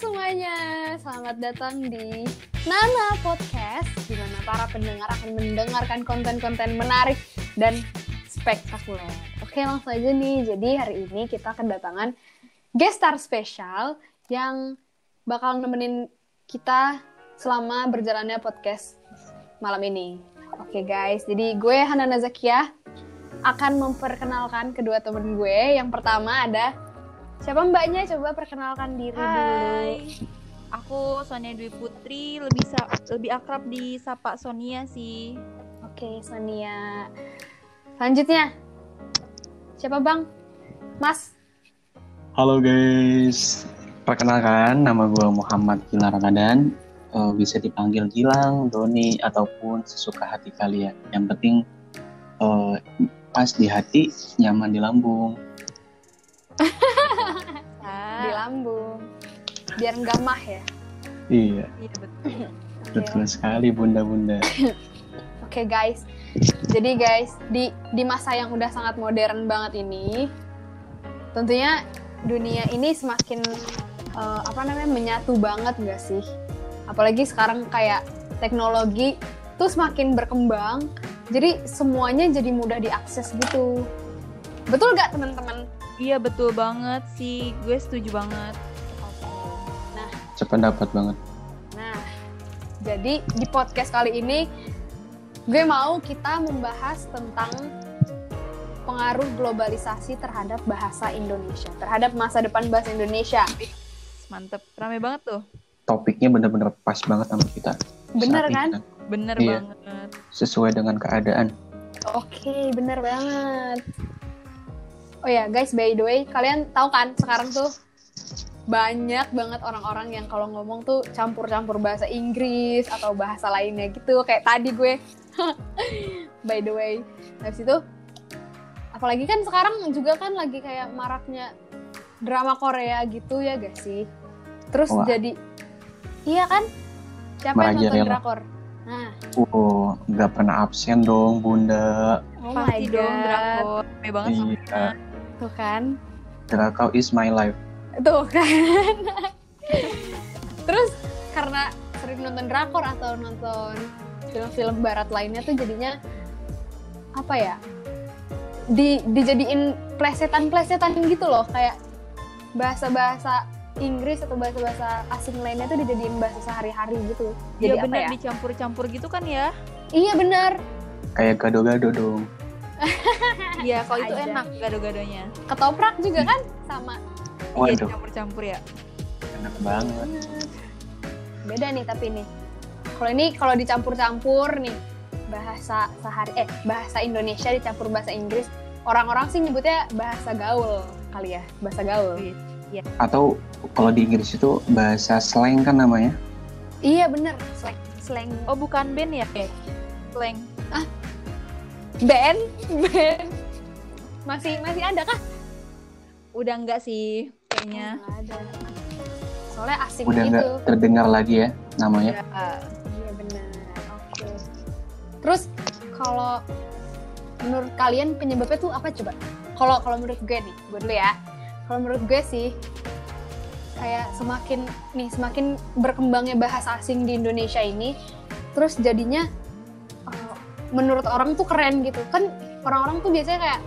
semuanya, selamat datang di Nana Podcast di mana para pendengar akan mendengarkan konten-konten menarik dan spektakuler. Oke, langsung aja nih. Jadi hari ini kita kedatangan guest star spesial yang bakal nemenin kita selama berjalannya podcast malam ini. Oke guys, jadi gue Hana Nazakia akan memperkenalkan kedua temen gue. Yang pertama ada siapa mbaknya? Coba perkenalkan diri Hai. dulu. Aku Sonia Dwi Putri, lebih lebih akrab di sapa Sonia sih. Oke, Sonia. Selanjutnya, siapa bang? Mas. Halo guys, perkenalkan nama gue Muhammad Gilang Ramadan. Eh, bisa dipanggil Gilang, Doni, ataupun sesuka hati kalian. Yang penting eh, pas di hati, nyaman di lambung. Lambung. Biar nggak mah ya. Iya, Iya betul. Betul sekali bunda-bunda. Oke guys. Jadi guys, di di masa yang udah sangat modern banget ini, tentunya dunia ini semakin eh, apa namanya menyatu banget nggak sih? Apalagi sekarang kayak teknologi tuh semakin berkembang, jadi semuanya jadi mudah diakses gitu. Betul nggak teman-teman? Iya betul banget sih, gue setuju banget. Sependapat banget. Nah, jadi di podcast kali ini gue mau kita membahas tentang pengaruh globalisasi terhadap bahasa Indonesia, terhadap masa depan bahasa Indonesia. Mantep, rame banget tuh. Topiknya bener-bener pas banget sama kita. Bener saat ini, kan? Bener Iya. banget. Sesuai dengan keadaan. Oke, bener banget. Oh ya, guys, by the way, kalian tahu kan sekarang tuh banyak banget orang-orang yang kalau ngomong tuh campur-campur bahasa Inggris atau bahasa lainnya gitu. Kayak tadi gue. by the way. Habis itu, apalagi kan sekarang juga kan lagi kayak maraknya drama Korea gitu ya gak sih? Terus Wah. jadi, iya kan? Siapa yang nonton Merajalela. drakor? Nah, Oh, nggak pernah absen dong bunda. oh Pasti my dong God. drakor. Rame banget Iya. soalnya. Tuh kan? Drakau is my life. Tuh kan. Terus karena sering nonton drakor atau nonton film-film barat lainnya tuh jadinya apa ya? Di dijadiin plesetan-plesetan gitu loh, kayak bahasa-bahasa Inggris atau bahasa-bahasa asing lainnya tuh dijadiin bahasa sehari-hari gitu. Jadi Iya apa bener ya? dicampur-campur gitu kan ya. Iya benar. Kayak gado-gado dong. Iya, kalau itu Aja. enak gado-gadonya. Ketoprak juga kan sama. Iya Waduh, dicampur-campur ya. enak banget. Beda nih tapi nih. Kalau ini kalau dicampur-campur nih bahasa sehari eh bahasa Indonesia dicampur bahasa Inggris, orang-orang sih nyebutnya bahasa gaul kali ya, bahasa gaul. Iya. Atau kalau di Inggris itu bahasa slang kan namanya? Iya bener, slang, slang. Oh bukan band ya? Eh, slang. Band, band. Masih masih ada kah? Udah enggak sih kayaknya. Oh, ada. Soalnya asing Udah gitu. nggak terdengar lagi ya namanya. Ya. Iya benar. Oke. Terus kalau menurut kalian penyebabnya tuh apa coba? Kalau kalau menurut gue nih, gue dulu ya. Kalau menurut gue sih kayak semakin nih semakin berkembangnya bahasa asing di Indonesia ini, terus jadinya menurut orang tuh keren gitu. Kan orang-orang tuh biasanya kayak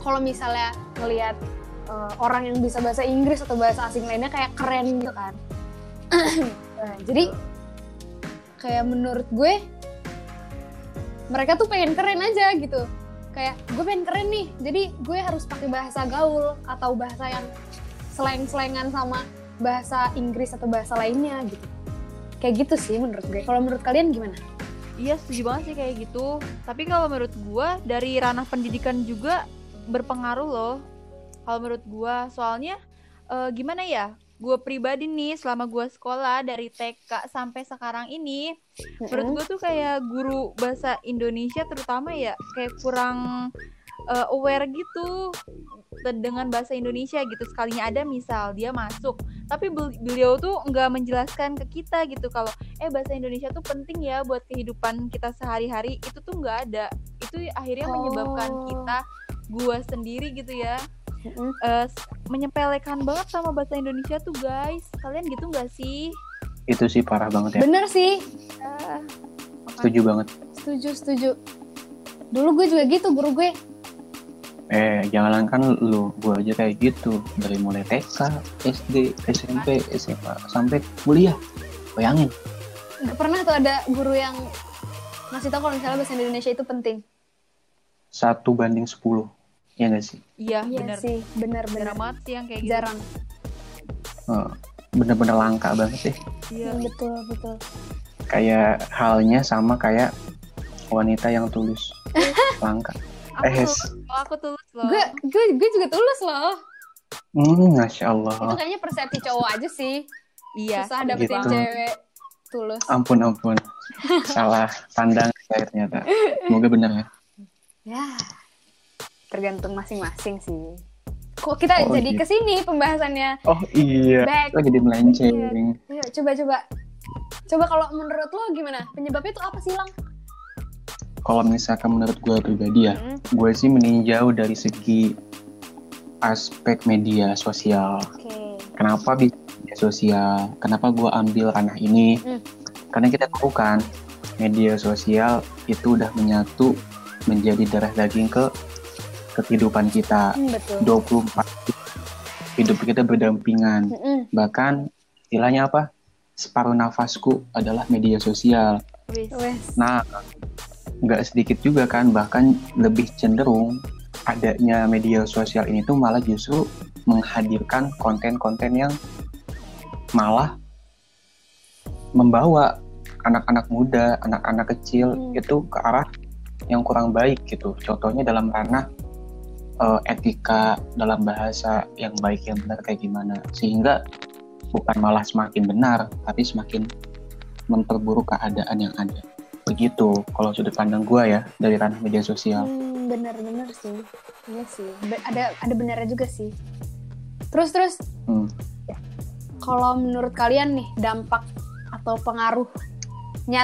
kalau misalnya ngelihat eh, orang yang bisa bahasa Inggris atau bahasa asing lainnya kayak keren gitu kan. Nah, jadi kayak menurut gue mereka tuh pengen keren aja gitu kayak gue pengen keren nih jadi gue harus pakai bahasa gaul atau bahasa yang slang-slangan sama bahasa Inggris atau bahasa lainnya gitu kayak gitu sih menurut gue kalau menurut kalian gimana Iya setuju banget sih kayak gitu. Tapi kalau menurut gua dari ranah pendidikan juga berpengaruh loh. Kalau menurut gua, soalnya eh, gimana ya? Gue pribadi nih selama gua sekolah dari TK sampai sekarang ini, menurut gue tuh kayak guru bahasa Indonesia terutama ya kayak kurang eh, aware gitu dengan bahasa Indonesia gitu sekalinya ada misal dia masuk tapi bel- beliau tuh nggak menjelaskan ke kita gitu kalau eh bahasa Indonesia tuh penting ya buat kehidupan kita sehari-hari itu tuh nggak ada itu akhirnya menyebabkan Oh. kita gua sendiri gitu ya Mm-mm. eh, s- menyepelekan banget sama bahasa Indonesia tuh guys. Kalian gitu nggak sih? Itu sih parah banget ya. Bener sih, Ah, Setuju banget. setuju setuju. Dulu gue juga gitu guru gue. Eh, jangan kan lu, gua aja kayak gitu. Dari mulai TK, SD, SMP, SMA, sampai kuliah. Bayangin. Gak pernah tuh ada guru yang ngasih tau kalau misalnya bahasa Indonesia itu penting. Satu banding 10. Ya nggak sih? iya Iya bener. sih, bener bener. Jarang banget sih yang kayak gitu. Jarang. Eh, Bener-bener langka banget sih. Iya. Hmm, betul betul. Kayak halnya sama kayak wanita yang tulus. Langka. Aku Eh, tulus loh, aku tulus loh. Gue gue gue juga tulus loh. Hmm, Masya Itu Allah. kayaknya persepsi cowok aja sih. iya. Susah dapetin Gitu. cewek tulus. Ampun, ampun. Salah pandang saya ternyata. Semoga benar ya. Ya, tergantung masing-masing sih. Kok kita Oh, jadi gitu. ke sini pembahasannya? Oh iya. Back. Kita jadi melenceng. Ayo, coba coba. Coba kalau menurut lo gimana? Penyebabnya itu apa sih, Lang? Kalau misalkan menurut gue pribadi ya, Mm, gue sih meninjau dari segi aspek media sosial. Oke. Kenapa bisa media sosial? Kenapa gue ambil ranah ini? Hmm. Karena kita tahu kan, media sosial itu udah menyatu menjadi darah daging ke ke kehidupan kita. Hmm, betul. 24 hidup kita berdampingan. Mm-mm. Bahkan istilahnya apa? Separuh nafasku adalah media sosial. Wis. Nah, nggak sedikit juga kan, bahkan lebih cenderung adanya media sosial ini tuh malah justru menghadirkan konten-konten yang malah membawa anak-anak muda, anak-anak kecil Hmm. itu ke arah yang kurang baik gitu. Contohnya dalam ranah eh, etika dalam bahasa yang baik yang benar kayak gimana, sehingga bukan malah semakin benar, tapi semakin memperburuk keadaan yang ada. Begitu kalau sudut pandang gua ya dari ranah media sosial. Hmm, bener-bener sih. Iya sih. Be- ada ada benarnya juga sih. Terus terus Hmm. kalau menurut kalian nih dampak atau pengaruhnya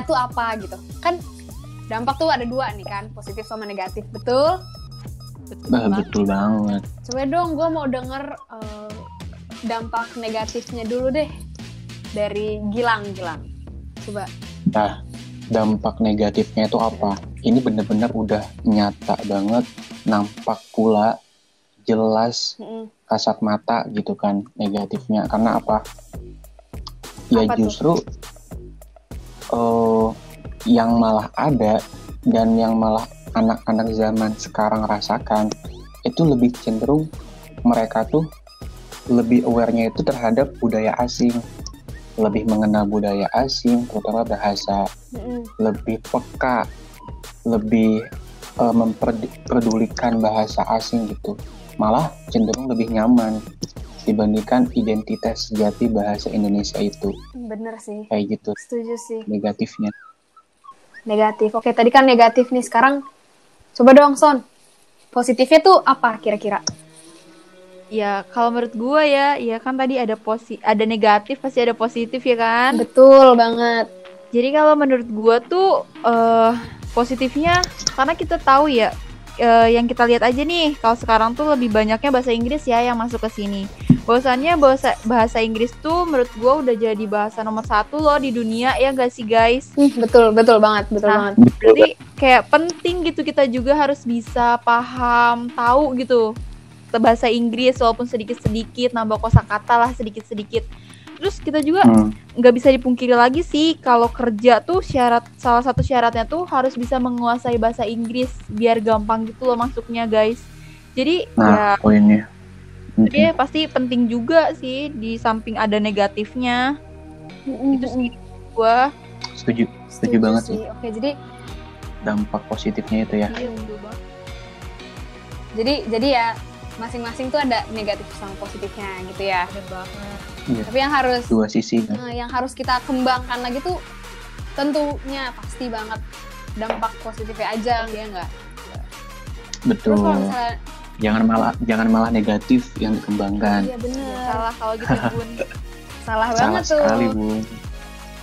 tuh apa gitu? Kan dampak tuh ada dua nih kan, positif sama negatif. Betul? Betul Bah, banget. betul banget. Coba dong gue mau denger eh, dampak negatifnya dulu deh dari Gilang Gilang. Coba. Nah, dampak negatifnya itu apa? Ini bener-bener udah nyata banget, nampak pula, jelas, kasat mata gitu kan negatifnya. Karena apa? Ya Apa tuh? justru eh, yang malah ada dan yang malah anak-anak zaman sekarang rasakan itu lebih cenderung mereka tuh lebih aware-nya itu terhadap budaya asing, lebih mengenal budaya asing, terutama bahasa, Mm-mm. lebih peka, lebih eh, memperdulikan bahasa asing gitu. Malah cenderung lebih nyaman dibandingkan identitas sejati bahasa Indonesia itu Bener sih. kayak gitu Setuju sih. negatifnya. Negatif. Oke, tadi kan negatif nih. Sekarang coba dong Son. Positifnya tuh apa kira-kira? Ya, kalau menurut gua ya, ya kan tadi ada posi ada negatif pasti ada positif ya kan. Betul banget. Jadi kalau menurut gua tuh eh positifnya karena kita tahu ya eh, yang kita lihat aja nih kalau sekarang tuh lebih banyaknya bahasa Inggris ya yang masuk ke sini. Bahwasannya bahasa bahasa Inggris tuh menurut gua udah jadi bahasa nomor satu loh di dunia ya gak sih guys? Hmm, betul, betul banget, betul Nah, banget. Berarti kayak penting gitu kita juga harus bisa paham, tahu gitu bahasa Inggris walaupun sedikit-sedikit nambah kosakata lah sedikit-sedikit. Terus kita juga Hmm, nggak bisa dipungkiri lagi sih kalau kerja tuh syarat salah satu syaratnya tuh harus bisa menguasai bahasa Inggris biar gampang gitu loh masuknya guys. Jadi nah poinnya. ya Mm-mm. dia pasti penting juga sih di samping ada negatifnya. Mm-mm, Itu sih mm-mm. gua Setuju, setuju banget sih Oke, jadi dampak positifnya itu ya. iya jadi jadi ya masing-masing tuh ada negatif sama positifnya gitu ya. Bener banget. Iya, Tapi yang harus dua sisi kan. eh, yang harus kita kembangkan lagi tuh tentunya pasti banget dampak positifnya aja ya enggak. Betul. Terus kalau misalnya Jangan malah jangan malah negatif yang dikembangkan. iya bener Salah kalau gitu bun. salah, Salah banget tuh. sekali, Bung.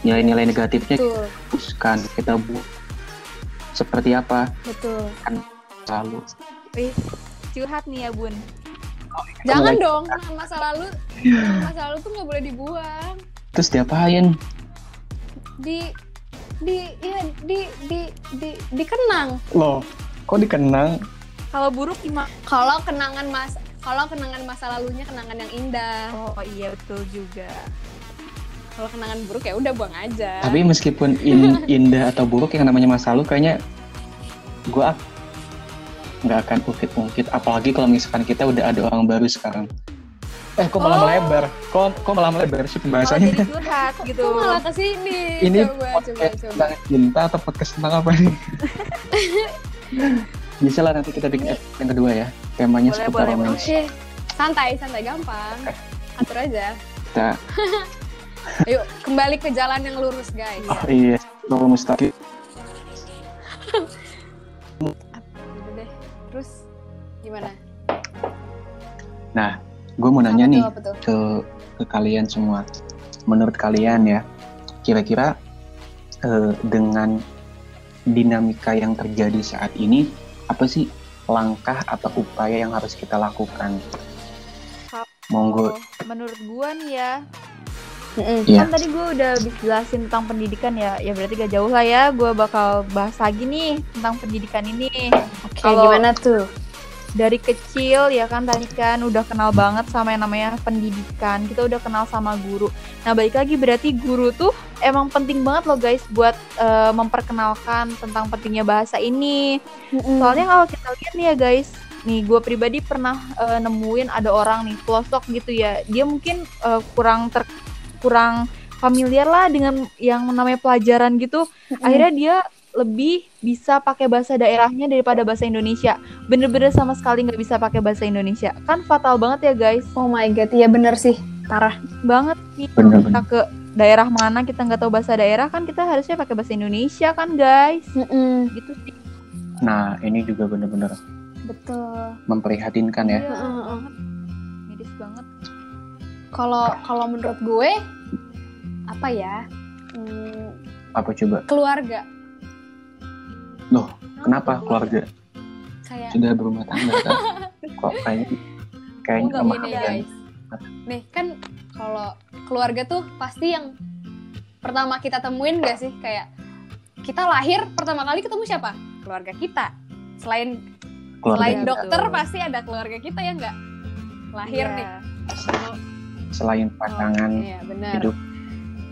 Nilai-nilai negatifnya Betul, hapuskan kita bu seperti apa betul. selalu Wih, curhat nih ya bun. Jangan dong, kenangan masa lalu, masa lalu tuh nggak boleh dibuang. Terus diapain? Di di ya di di di dikenang. Loh, kok dikenang? Kalau buruk gimana? Kalau kenangan mas kalau kenangan masa lalunya kenangan yang indah. Oh iya betul juga. Kalau kenangan buruk ya udah buang aja. Tapi meskipun in- indah atau buruk yang namanya masa lalu kayaknya gue nggak akan ungkit-ungkit apalagi kalau misalkan kita udah ada orang baru sekarang. Eh, kok malah Oh. melebar? Kok kok malah melebar sih Oh, pembahasannya? jadi curhat gitu. Kok malah ke sini? Ini coba coba podcast coba. tentang cinta atau podcast tentang apa nih? Bisa lah nanti kita bikin Ini- episode yang kedua ya. Temanya Boleh, seputar boleh, romance. Oke, santai santai gampang. Atur aja. Kita, Ayo kembali ke jalan yang lurus guys. oh iya, Nurul Mustaqim. Gimana? Nah, gue mau nanya Apa nih tuh, apa ke ke kalian semua. Menurut kalian ya, kira-kira eh, dengan dinamika yang terjadi saat ini, apa sih langkah atau upaya yang harus kita lakukan? Monggo, Oh, menurut gua nih ya, Mm-mm. Iya. kan tadi gua udah habis jelasin tentang pendidikan ya, ya berarti gak jauh lah ya, gua bakal bahas lagi nih tentang pendidikan ini. Oke, Kalau- gimana tuh? Dari kecil ya kan tadi kan udah kenal banget sama yang namanya pendidikan, kita udah kenal sama guru. Nah balik lagi berarti guru tuh emang penting banget loh guys buat eh, memperkenalkan tentang pentingnya bahasa ini. Soalnya kalau kita lihat nih ya guys, nih gue pribadi pernah eh, nemuin ada orang nih pelosok gitu ya, dia mungkin eh, kurang ter kurang familiar lah dengan yang namanya pelajaran gitu. Akhirnya dia lebih bisa pakai bahasa daerahnya daripada bahasa Indonesia. Bener-bener sama sekali nggak bisa pakai bahasa Indonesia. Kan fatal banget ya guys, Oh my god, iya bener sih. Parah. banget. Kalau Bener, kita ke daerah mana kita nggak tahu bahasa daerah kan kita harusnya pakai bahasa Indonesia kan guys. Mm-mm. Gitu sih. nah ini juga benar-benar Betul. memprihatinkan ya. Iya, Heeh, heeh. banget. Medis banget. Kalau kalau menurut gue apa ya? Hmm, Apa coba? keluarga Kenapa keluarga kayak sudah berumah tangga kan? Kok kayak kayaknya Enggak, sama gini guys. Nih kan kalau keluarga tuh pasti yang pertama kita temuin gak sih kayak kita lahir pertama kali ketemu siapa? Keluarga kita. Selain keluarga selain Iya, dokter betul. pasti ada keluarga kita ya nggak? Lahir Iya. nih. selain pasangan Oh, iya benar. hidup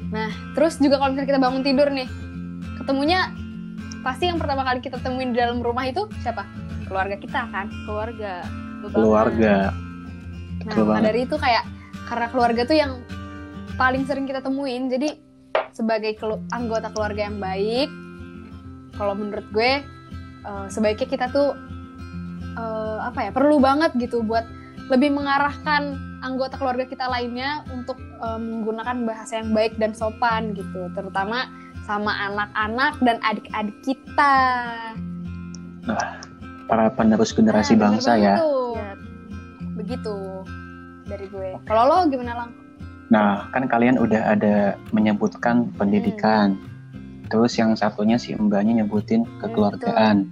Nah, terus juga kalau misalnya kita bangun tidur nih, ketemunya pasti yang pertama kali kita temuin di dalam rumah itu siapa? Keluarga kita kan. Keluarga. Betul banget. keluarga. Nah, Betul dari itu kayak karena keluarga tuh yang paling sering kita temuin, jadi sebagai kelu- anggota keluarga yang baik, kalau menurut gue eh, sebaiknya kita tuh eh, apa ya perlu banget gitu buat lebih mengarahkan anggota keluarga kita lainnya untuk eh, menggunakan bahasa yang baik dan sopan gitu, terutama sama anak-anak dan adik-adik kita. para penerus generasi Nah, bangsa ya. Iya. Begitu dari gue. Kalau lo gimana lang? Nah, kan kalian udah ada menyebutkan pendidikan. Terus yang satunya si mbaknya nyebutin kekeluargaan.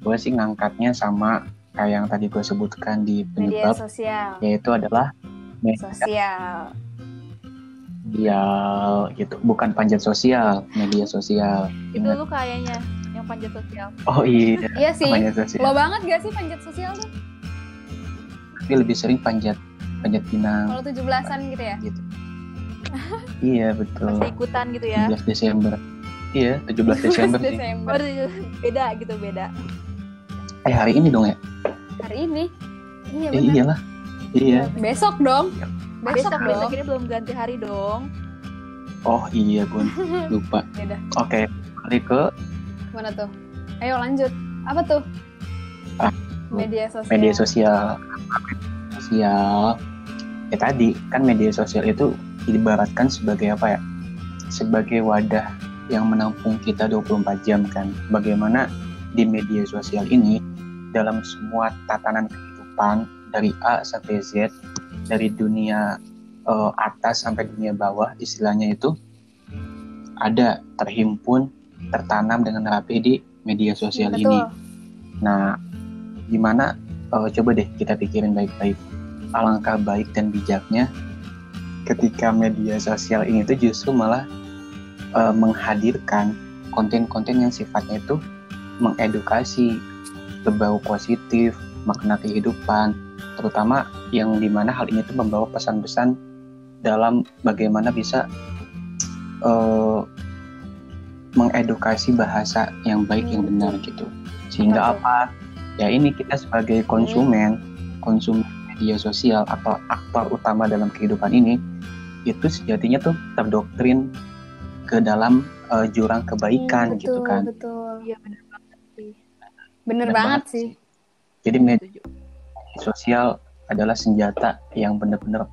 Gue sih ngangkatnya sama kayak yang tadi gue sebutkan di Media penyebab, sosial. yaitu adalah media Sosial. Sosial gitu. Bukan panjat sosial, media sosial. Itu lu kayaknya yang panjat sosial. Oh iya, Iya sih. panjat sosial. Lo banget gak sih panjat sosial tuh? Tapi lebih sering panjat panjat pinang Kalau 17-an gitu ya? gitu. iya, betul. Masih ikutan gitu ya. 17 Desember. Iya, 17 Desember sih. Desember. Oh, beda gitu beda. Eh, hari ini dong ya? Hari ini. Iya Eh, iyalah. Iya. Besok dong. Besok, Besok dong. besok ini belum ganti hari dong. Oh iya, Bun. Lupa. Oke, kali ke Mana tuh? Ayo lanjut. Apa tuh? Ah, Media sosial. media sosial. Sosial. Ya tadi, kan media sosial itu diibaratkan sebagai apa ya? Sebagai wadah yang menampung kita 24 jam kan. Bagaimana di media sosial ini dalam semua tatanan kehidupan dari A sampai Z, dari dunia eh, atas sampai dunia bawah istilahnya itu ada terhimpun tertanam dengan rapi di media sosial Betul. ini. Nah, gimana eh, coba deh kita pikirin baik-baik. Alangkah baik dan bijaknya ketika media sosial ini tuh justru malah eh, menghadirkan konten-konten yang sifatnya itu mengedukasi, berbau positif, makna kehidupan, terutama yang di mana hal ini tuh membawa pesan-pesan dalam bagaimana bisa eh, mengedukasi bahasa yang baik yang benar gitu sehingga Betul. apa ya ini kita sebagai konsumen konsumen media sosial atau aktor utama dalam kehidupan ini itu sejatinya tuh terdoktrin ke dalam eh, jurang kebaikan Hmm, gitu betul, kan Betul. Iya bener banget sih. Bener, Bener banget banget sih. jadi media. Sosial adalah senjata yang benar-benar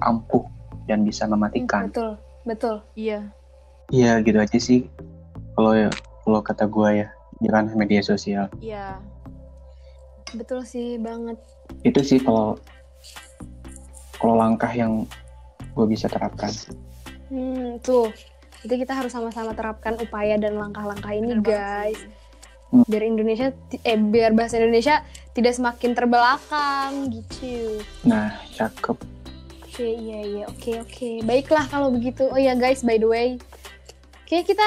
ampuh dan bisa Hmm, mematikan betul, betul. Iya. Iya gitu aja sih kalau ya kalau kata gua ya di ranah media sosial Iya. Betul sih banget. itu sih kalau kalau langkah yang gue bisa terapkan Hmm, tuh. Jadi kita harus sama-sama terapkan upaya dan langkah-langah ini, Bener banget guys. sih. Biar Indonesia eh biar bahasa Indonesia tidak semakin terbelakang gitu. nah cakep Oke, iya iya. Oke, oke. Baiklah kalau begitu. Oh ya, guys, by the way. Kayak kita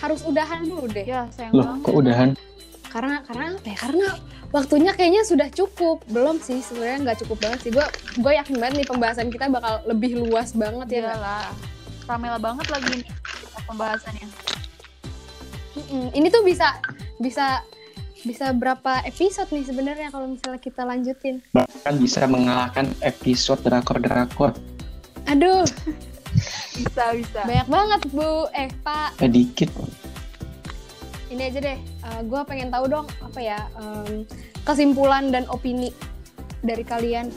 harus udahan dulu deh. Ya sayang loh banget. kok udahan Karena karena apa ya? Karena waktunya kayaknya sudah cukup. Belum sih, sebenarnya nggak cukup banget sih. Gue gue yakin banget nih pembahasan kita bakal lebih luas banget ya. Iyalah. Ramela banget lagi nih pembahasannya. Mm-mm. Ini tuh bisa bisa bisa berapa episode nih sebenarnya kalau misalnya kita lanjutin. bahkan bisa mengalahkan episode drakor drakor Aduh, Bisa bisa. banyak banget Bu. Eh, Pak, eh dikit ini aja deh. gue pengen tahu dong apa ya em, kesimpulan dan opini dari kalian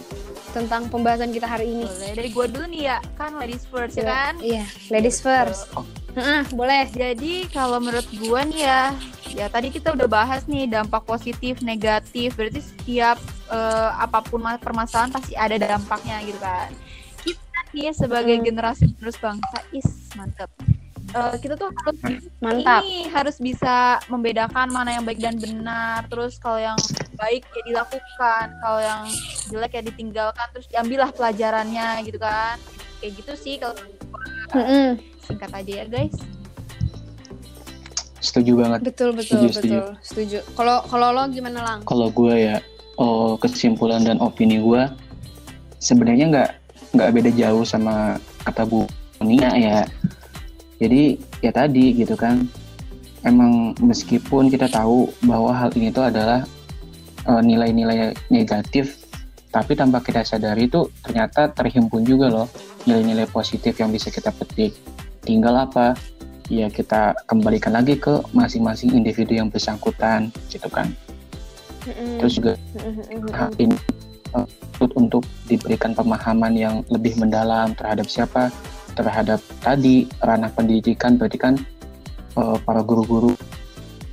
tentang pembahasan kita hari ini. Boleh dari gue dulu nih ya. Kan ladies first ya kan. Iya, ladies first. Heeh, boleh. Jadi kalau menurut gua nih ya, ya tadi kita udah bahas nih dampak positif, negatif. Berarti setiap eh, apa pun ma- permasalahan pasti ada dampaknya gitu kan. Kita nih sebagai Mm. generasi terus bangsa is mantep. Eh, kita tuh harus Mantap. ini harus bisa membedakan mana yang baik dan benar. Terus kalau yang baik ya dilakukan, kalau yang jelek ya ditinggalkan. Terus diambillah pelajarannya gitu kan. Kayak gitu sih kalau Mm-mm. Singkat aja ya guys. setuju banget Betul betul Setuju, betul. Setuju. Kalau kalau lo gimana lang? kalau gue ya oh, kesimpulan dan opini gue sebenarnya nggak nggak beda jauh sama kata Bu Nia ya jadi ya tadi gitu kan emang meskipun kita tahu bahwa hal ini tuh adalah eh, nilai-nilai negatif tapi tanpa kita sadari itu ternyata terhimpun juga loh nilai-nilai positif yang bisa kita petik tinggal apa? Ya kita kembalikan lagi ke masing-masing individu yang bersangkutan gitu kan? Terus juga hal ini eh, untuk- diberikan pemahaman yang lebih mendalam terhadap siapa? Terhadap tadi ranah pendidikan berarti kan eh, para guru-guru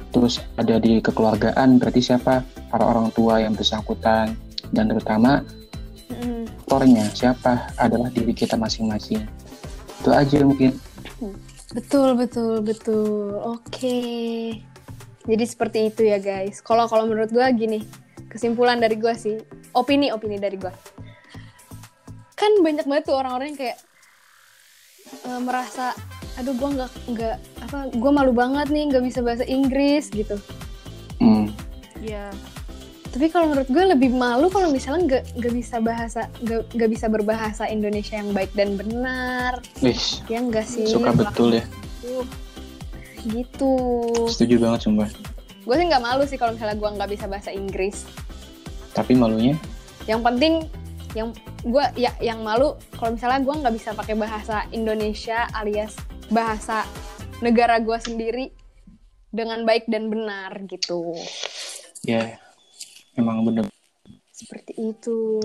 terus ada di kekeluargaan berarti siapa? Para orang tua yang bersangkutan dan terutama aktornya siapa? Adalah diri kita masing-masing. Itu aja mungkin Betul, betul, betul. Oke. Jadi seperti itu ya guys. Kalau kalau menurut gue gini, kesimpulan dari gue sih, opini opini dari gue. Kan banyak banget tuh orang-orang yang kayak eh, merasa, aduh gue nggak nggak apa, gue malu banget nih nggak bisa bahasa Inggris gitu. Hmm, Iya. Tapi kalau menurut gue lebih malu kalau misalnya nggak nggak bisa bahasa nggak bisa berbahasa Indonesia yang baik dan benar. wis Ya enggak sih? suka betul ya. Gitu. setuju banget sumpah gue sih nggak malu sih kalau misalnya gue nggak bisa bahasa Inggris tapi malunya yang penting yang gue ya yang malu kalau misalnya gue nggak bisa pakai bahasa Indonesia alias bahasa negara gue sendiri dengan baik dan benar gitu ya emang bener. Seperti itu.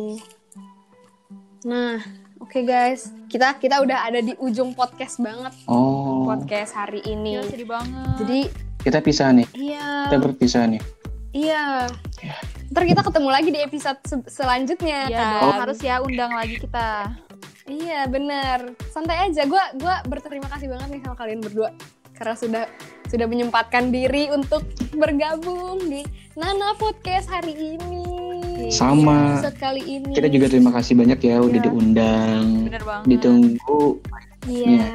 Nah oke guys. Kita kita udah ada di ujung podcast banget. Oh. Podcast hari ini. Gila, sedih banget. jadi kita pisah nih. iya. Kita berpisah nih. Iya. Ntar kita ketemu lagi di episode se- selanjutnya Iya kan? dong, harus ya undang lagi kita. Iya bener, santai aja. Gue gua berterima kasih banget nih sama kalian berdua. Karena sudah sudah menyempatkan diri untuk bergabung di Nana Podcast hari ini. Sama. episode kali ini. Kita juga terima kasih banyak ya udah Iya. diundang. Bener banget. Ditunggu Iya. Iya.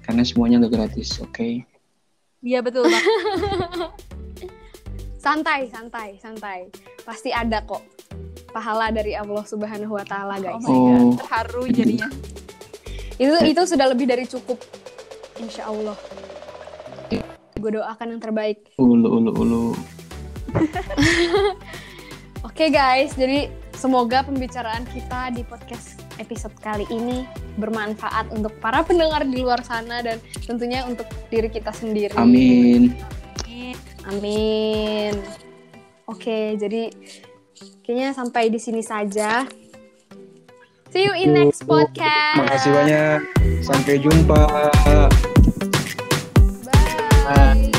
karena semuanya nggak gratis, oke? Iya betul. Santai, santai, santai. Pasti ada kok pahala dari Allah Subhanahu wa taala, Oh guys. Oh. god, terharu jadinya. Itu itu sudah lebih dari cukup. Insya Allah. Gue doakan yang terbaik. Ulu ulu ulu. Oke guys, jadi semoga pembicaraan kita di podcast episode kali ini bermanfaat untuk para pendengar di luar sana dan tentunya untuk diri kita sendiri. Amin. Amin. Oke, jadi kayaknya sampai di sini saja. See you in next podcast. Makasih banyak. Sampai jumpa. Bye.